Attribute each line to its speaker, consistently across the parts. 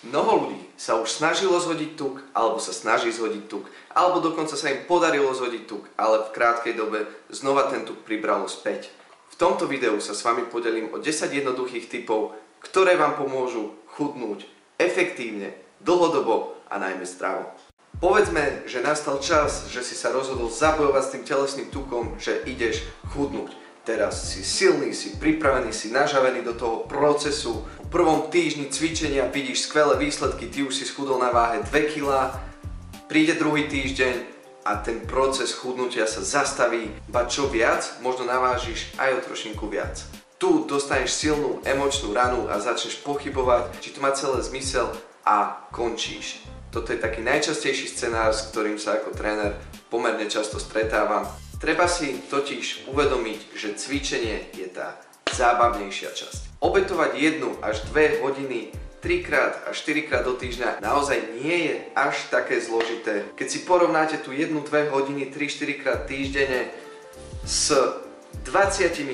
Speaker 1: Mnoho ľudí sa už snažilo zhodiť tuk, alebo sa snaží zhodiť tuk, alebo dokonca sa im podarilo zhodiť tuk, ale v krátkej dobe znova ten tuk pribralo späť. V tomto videu sa s vami podelím o 10 jednoduchých typov, ktoré vám pomôžu chudnúť efektívne, dlhodobo a najmä zdravo. Povedzme, že nastal čas, že si sa rozhodol zabojovať s tým telesným tukom, že ideš chudnúť. Teraz si silný, si pripravený, si nažavený do toho procesu. V prvom týždni cvičenia vidíš skvelé výsledky, ty už si schudol na váhe 2 kg, príde druhý týždeň a ten proces chudnutia sa zastaví, ba čo viac, možno navážiš aj o trošinku viac. Tu dostaneš silnú emočnú ranu a začneš pochybovať, či to má celé zmysel a končíš. Toto je taký najčastejší scenár, s ktorým sa ako tréner pomerne často stretávam. Treba si totiž uvedomiť, že cvičenie je tá zábavnejšia časť. Obetovať jednu až dve hodiny 3 krát a 4 krát do týždňa naozaj nie je až také zložité. Keď si porovnáte tu 1-2 hodiny 3-4 krát týždenne s 24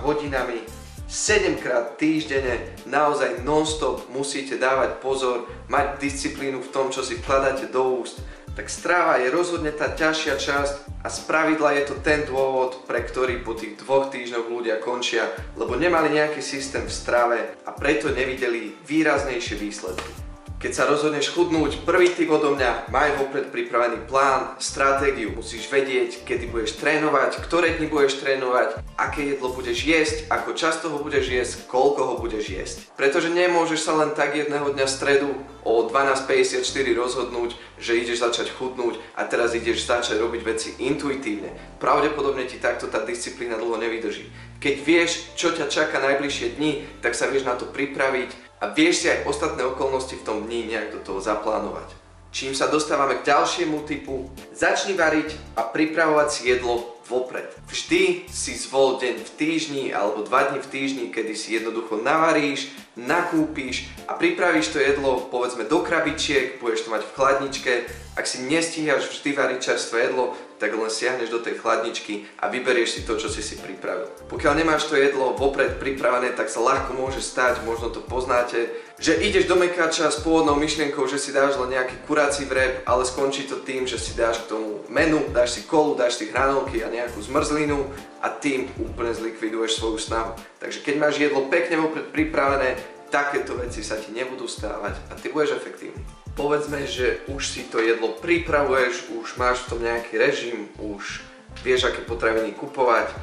Speaker 1: hodinami 7 krát týždenne, naozaj non-stop musíte dávať pozor, mať disciplínu v tom, čo si vkladáte do úst, tak stráva je rozhodne tá ťažšia časť a z pravidla je to ten dôvod, pre ktorý po tých dvoch týždňoch ľudia končia, lebo nemali nejaký systém v strave a preto nevideli výraznejšie výsledky. Keď sa rozhodneš chudnúť, prvý typ odo mňa, maj vopred pripravený plán, stratégiu. Musíš vedieť, kedy budeš trénovať, ktoré dni budeš trénovať, aké jedlo budeš jesť, ako často ho budeš jesť, koľko ho budeš jesť. Pretože nemôžeš sa len tak jedného dňa stredu o 12.54 rozhodnúť, že ideš začať chudnúť a teraz ideš začať robiť veci intuitívne. Pravdepodobne ti takto tá disciplína dlho nevydrží. Keď vieš, čo ťa čaká najbližšie dni, tak sa vieš na to pripraviť a vieš si aj ostatné okolnosti v tom dni nejak do toho zaplánovať. Čím sa dostávame k ďalšiemu typu, začni variť a pripravovať si jedlo vopred. Vždy si zvol deň v týždni alebo dva dni v týždni, kedy si jednoducho navaríš, nakúpíš a pripravíš to jedlo povedzme do krabičiek, budeš to mať v chladničke. Ak si nestíhaš vždy variť čerstvé jedlo, tak len siahneš do tej chladničky a vyberieš si to, čo si si pripravil. Pokiaľ nemáš to jedlo vopred pripravené, tak sa ľahko môže stať, možno to poznáte, že ideš do mekáča s pôvodnou myšlienkou, že si dáš len nejaký kurací vreb, ale skončí to tým, že si dáš k tomu menu, dáš si kolu, dáš si hranolky a nejakú zmrzlinu a tým úplne zlikviduješ svoju snahu. Takže keď máš jedlo pekne vopred pripravené, takéto veci sa ti nebudú stávať a ty budeš efektívny povedzme, že už si to jedlo pripravuješ, už máš v tom nejaký režim, už vieš, aké potraviny kupovať,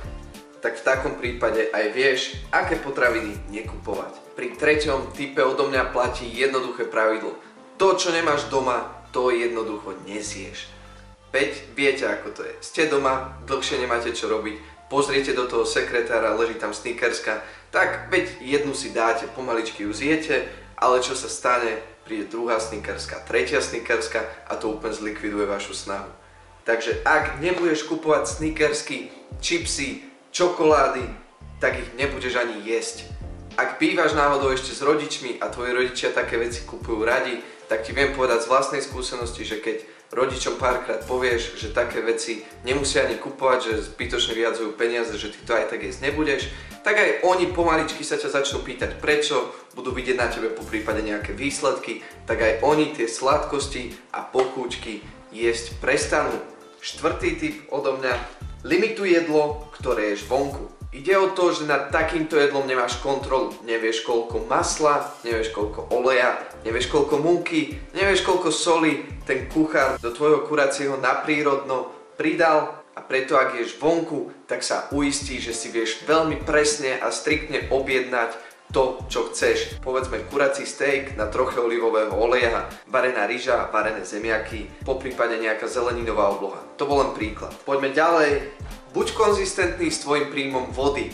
Speaker 1: tak v takom prípade aj vieš, aké potraviny nekupovať. Pri treťom type odo mňa platí jednoduché pravidlo. To, čo nemáš doma, to jednoducho nezieš. Veď viete, ako to je. Ste doma, dlhšie nemáte čo robiť, pozriete do toho sekretára, leží tam snickerska, tak veď jednu si dáte, pomaličky ju zjete, ale čo sa stane, príde druhá snickerska, tretia snickerska a to úplne zlikviduje vašu snahu. Takže ak nebudeš kupovať snickersky, čipsy, čokolády, tak ich nebudeš ani jesť. Ak bývaš náhodou ešte s rodičmi a tvoji rodičia také veci kupujú radi, tak ti viem povedať z vlastnej skúsenosti, že keď rodičom párkrát povieš, že také veci nemusia ani kupovať, že zbytočne vyjadzujú peniaze, že ty to aj tak jesť nebudeš, tak aj oni pomaličky sa ťa začnú pýtať prečo, budú vidieť na tebe po prípade nejaké výsledky, tak aj oni tie sladkosti a pochúčky jesť prestanú. Štvrtý typ odo mňa, limituj jedlo, ktoré ješ vonku. Ide o to, že nad takýmto jedlom nemáš kontrolu. Nevieš koľko masla, nevieš koľko oleja, nevieš koľko múky, nevieš koľko soli ten kuchár do tvojho kuracieho naprírodno pridal a preto ak ješ vonku, tak sa uistí, že si vieš veľmi presne a striktne objednať to, čo chceš. Povedzme kurací steak na troche olivového oleja, varená ryža, varené zemiaky, po prípade nejaká zeleninová obloha. To bol len príklad. Poďme ďalej. Buď konzistentný s tvojim príjmom vody.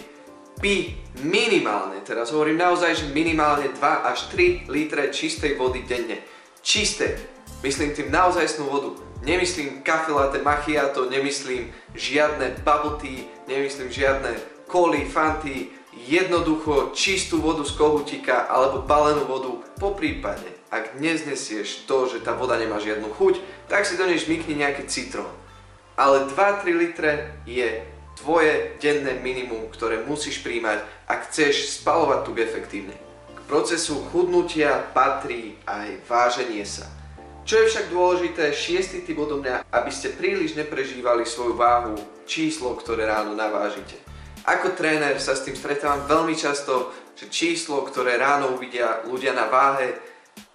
Speaker 1: Pí minimálne, teraz hovorím naozaj, že minimálne 2 až 3 litre čistej vody denne. Čisté, myslím tým naozajstnú vodu. Nemyslím kafe latte macchiato, nemyslím žiadne bubble tea, nemyslím žiadne koly, fanty, jednoducho čistú vodu z kohutíka alebo balenú vodu. Po prípade, ak neznesieš to, že tá voda nemá žiadnu chuť, tak si do nej žmykni nejaký citrón ale 2-3 litre je tvoje denné minimum, ktoré musíš príjmať, ak chceš spalovať tuk efektívne. K procesu chudnutia patrí aj váženie sa. Čo je však dôležité, šiestý typ odo mňa, aby ste príliš neprežívali svoju váhu, číslo, ktoré ráno navážite. Ako tréner sa s tým stretávam veľmi často, že číslo, ktoré ráno uvidia ľudia na váhe,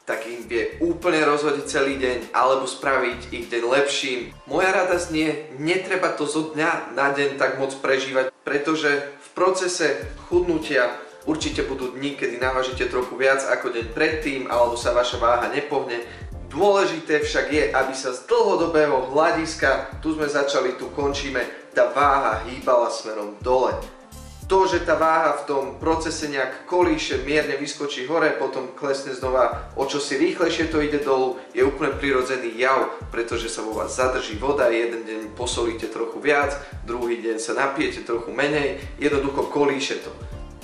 Speaker 1: tak im vie úplne rozhodiť celý deň alebo spraviť ich deň lepším. Moja rada znie, netreba to zo dňa na deň tak moc prežívať, pretože v procese chudnutia určite budú dni, kedy navážite trochu viac ako deň predtým alebo sa vaša váha nepohne. Dôležité však je, aby sa z dlhodobého hľadiska, tu sme začali, tu končíme, tá váha hýbala smerom dole to, že tá váha v tom procese nejak kolíše, mierne vyskočí hore, potom klesne znova o čo si rýchlejšie to ide dolu, je úplne prirodzený jav, pretože sa vo vás zadrží voda, jeden deň posolíte trochu viac, druhý deň sa napijete trochu menej, jednoducho kolíše to.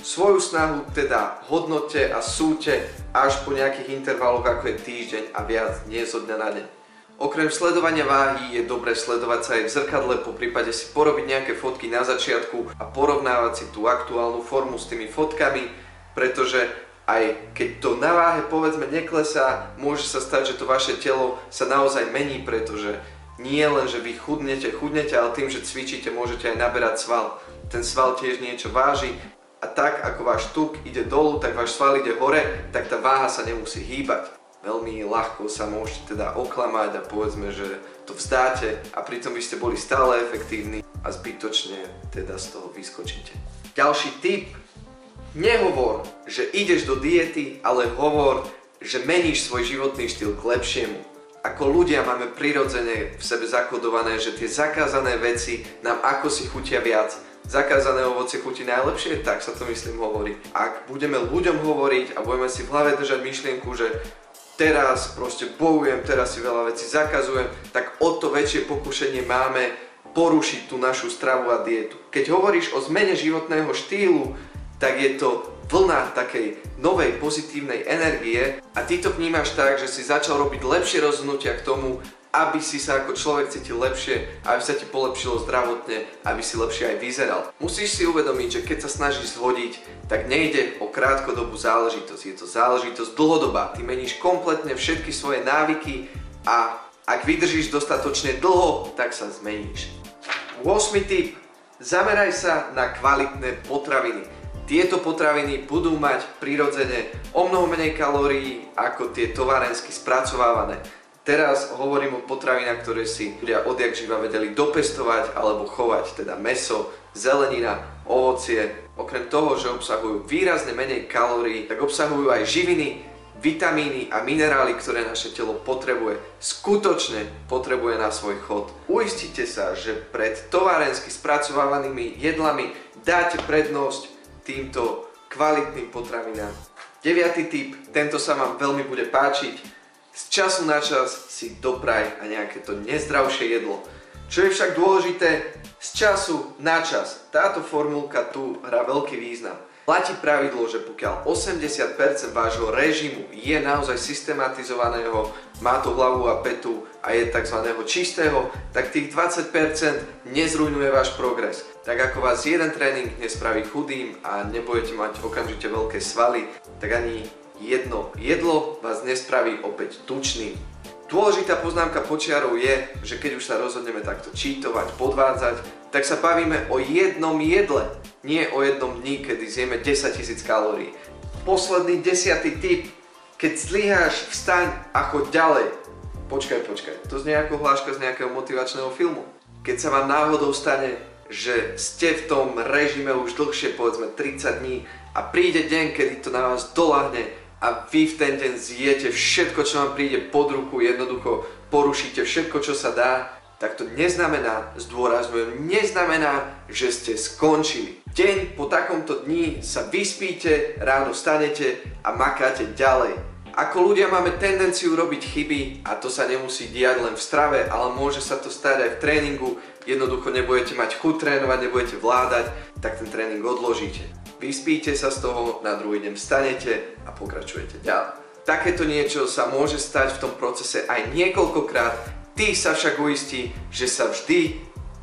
Speaker 1: Svoju snahu teda hodnote a súte až po nejakých intervaloch ako je týždeň a viac, nie zo dňa na deň. Okrem sledovania váhy je dobré sledovať sa aj v zrkadle, po prípade si porobiť nejaké fotky na začiatku a porovnávať si tú aktuálnu formu s tými fotkami, pretože aj keď to na váhe povedzme neklesá, môže sa stať, že to vaše telo sa naozaj mení, pretože nie len, že vy chudnete, chudnete, ale tým, že cvičíte, môžete aj naberať sval. Ten sval tiež niečo váži a tak ako váš tuk ide dolu, tak váš sval ide hore, tak tá váha sa nemusí hýbať veľmi ľahko sa môžete teda oklamať a povedzme, že to vzdáte a pritom by ste boli stále efektívni a zbytočne teda z toho vyskočíte. Ďalší tip. Nehovor, že ideš do diety, ale hovor, že meníš svoj životný štýl k lepšiemu. Ako ľudia máme prirodzene v sebe zakodované, že tie zakázané veci nám ako si chutia viac. Zakázané ovoce chutí najlepšie, tak sa to myslím hovorí. Ak budeme ľuďom hovoriť a budeme si v hlave držať myšlienku, že teraz proste bojujem, teraz si veľa vecí zakazujem, tak o to väčšie pokušenie máme porušiť tú našu stravu a dietu. Keď hovoríš o zmene životného štýlu, tak je to vlna takej novej pozitívnej energie a ty to vnímaš tak, že si začal robiť lepšie rozhodnutia k tomu, aby si sa ako človek cítil lepšie, aby sa ti polepšilo zdravotne, aby si lepšie aj vyzeral. Musíš si uvedomiť, že keď sa snažíš zhodiť, tak nejde o krátkodobú záležitosť, je to záležitosť dlhodobá. Ty meníš kompletne všetky svoje návyky a ak vydržíš dostatočne dlho, tak sa zmeníš. 8. tip. Zameraj sa na kvalitné potraviny. Tieto potraviny budú mať prirodzene o mnoho menej kalórií ako tie továrensky spracovávané. Teraz hovorím o potravinách, ktoré si ľudia odjak živa vedeli dopestovať alebo chovať, teda meso, zelenina, ovocie. Okrem toho, že obsahujú výrazne menej kalórií, tak obsahujú aj živiny, vitamíny a minerály, ktoré naše telo potrebuje, skutočne potrebuje na svoj chod. Uistite sa, že pred továrensky spracovávanými jedlami dáte prednosť týmto kvalitným potravinám. Deviatý tip, tento sa vám veľmi bude páčiť, z času na čas si dopraj a nejaké to nezdravšie jedlo. Čo je však dôležité, z času na čas. Táto formulka tu hrá veľký význam. Platí pravidlo, že pokiaľ 80% vášho režimu je naozaj systematizovaného, má to hlavu a petu a je tzv. čistého, tak tých 20% nezrujnuje váš progres. Tak ako vás jeden tréning nespraví chudým a nebudete mať okamžite veľké svaly, tak ani jedno jedlo vás nespraví opäť tučným. Dôležitá poznámka počiarov je, že keď už sa rozhodneme takto čítovať, podvádzať, tak sa bavíme o jednom jedle, nie o jednom dni, kedy zjeme 10 000 kalórií. Posledný desiatý tip, keď zlyháš, vstaň a choď ďalej. Počkaj, počkaj, to znie ako hláška z nejakého motivačného filmu. Keď sa vám náhodou stane, že ste v tom režime už dlhšie, povedzme 30 dní a príde deň, kedy to na vás dolahne a vy v ten deň zjete všetko, čo vám príde pod ruku, jednoducho porušíte všetko, čo sa dá, tak to neznamená, zdôrazňujem, neznamená, že ste skončili. Deň po takomto dni sa vyspíte, ráno stanete a makáte ďalej. Ako ľudia máme tendenciu robiť chyby a to sa nemusí diať len v strave, ale môže sa to stať aj v tréningu, jednoducho nebudete mať chuť trénovať, nebudete vládať, tak ten tréning odložíte vyspíte sa z toho, na druhý deň vstanete a pokračujete ďalej. Takéto niečo sa môže stať v tom procese aj niekoľkokrát, ty sa však uistí, že sa vždy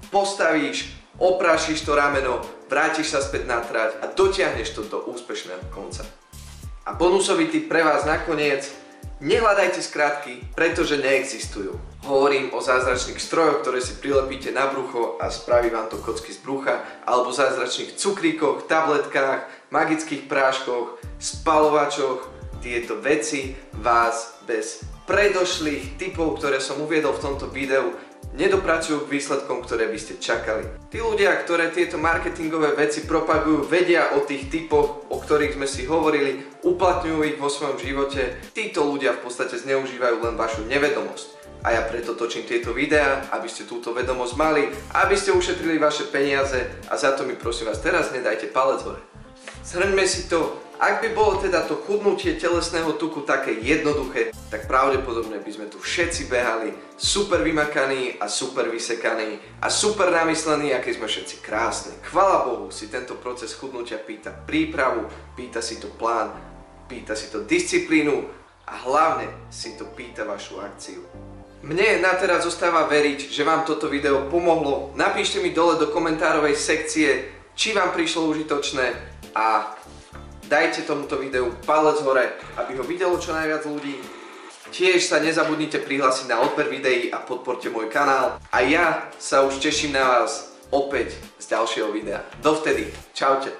Speaker 1: postavíš, oprášiš to rameno, vrátiš sa späť na trať a dotiahneš to do úspešného konca. A bonusový tip pre vás nakoniec, nehľadajte skratky, pretože neexistujú. Hovorím o zázračných strojoch, ktoré si prilepíte na brucho a spraví vám to kocky z brucha, alebo zázračných cukríkoch, tabletkách, magických práškoch, spalovačoch. Tieto veci vás bez predošlých typov, ktoré som uviedol v tomto videu, nedopracujú k výsledkom, ktoré by ste čakali. Tí ľudia, ktoré tieto marketingové veci propagujú, vedia o tých typoch, o ktorých sme si hovorili, uplatňujú ich vo svojom živote. Títo ľudia v podstate zneužívajú len vašu nevedomosť. A ja preto točím tieto videá, aby ste túto vedomosť mali, aby ste ušetrili vaše peniaze a za to mi prosím vás teraz nedajte palec hore. Zhrňme si to, ak by bolo teda to chudnutie telesného tuku také jednoduché, tak pravdepodobne by sme tu všetci behali super vymakaní a super vysekaní a super namyslení, aký sme všetci krásni. Chvala Bohu si tento proces chudnutia pýta prípravu, pýta si to plán, pýta si to disciplínu a hlavne si to pýta vašu akciu. Mne na teraz zostáva veriť, že vám toto video pomohlo. Napíšte mi dole do komentárovej sekcie, či vám prišlo užitočné a dajte tomuto videu palec hore, aby ho videlo čo najviac ľudí. Tiež sa nezabudnite prihlásiť na odber videí a podporte môj kanál. A ja sa už teším na vás opäť z ďalšieho videa. Dovtedy, čaute.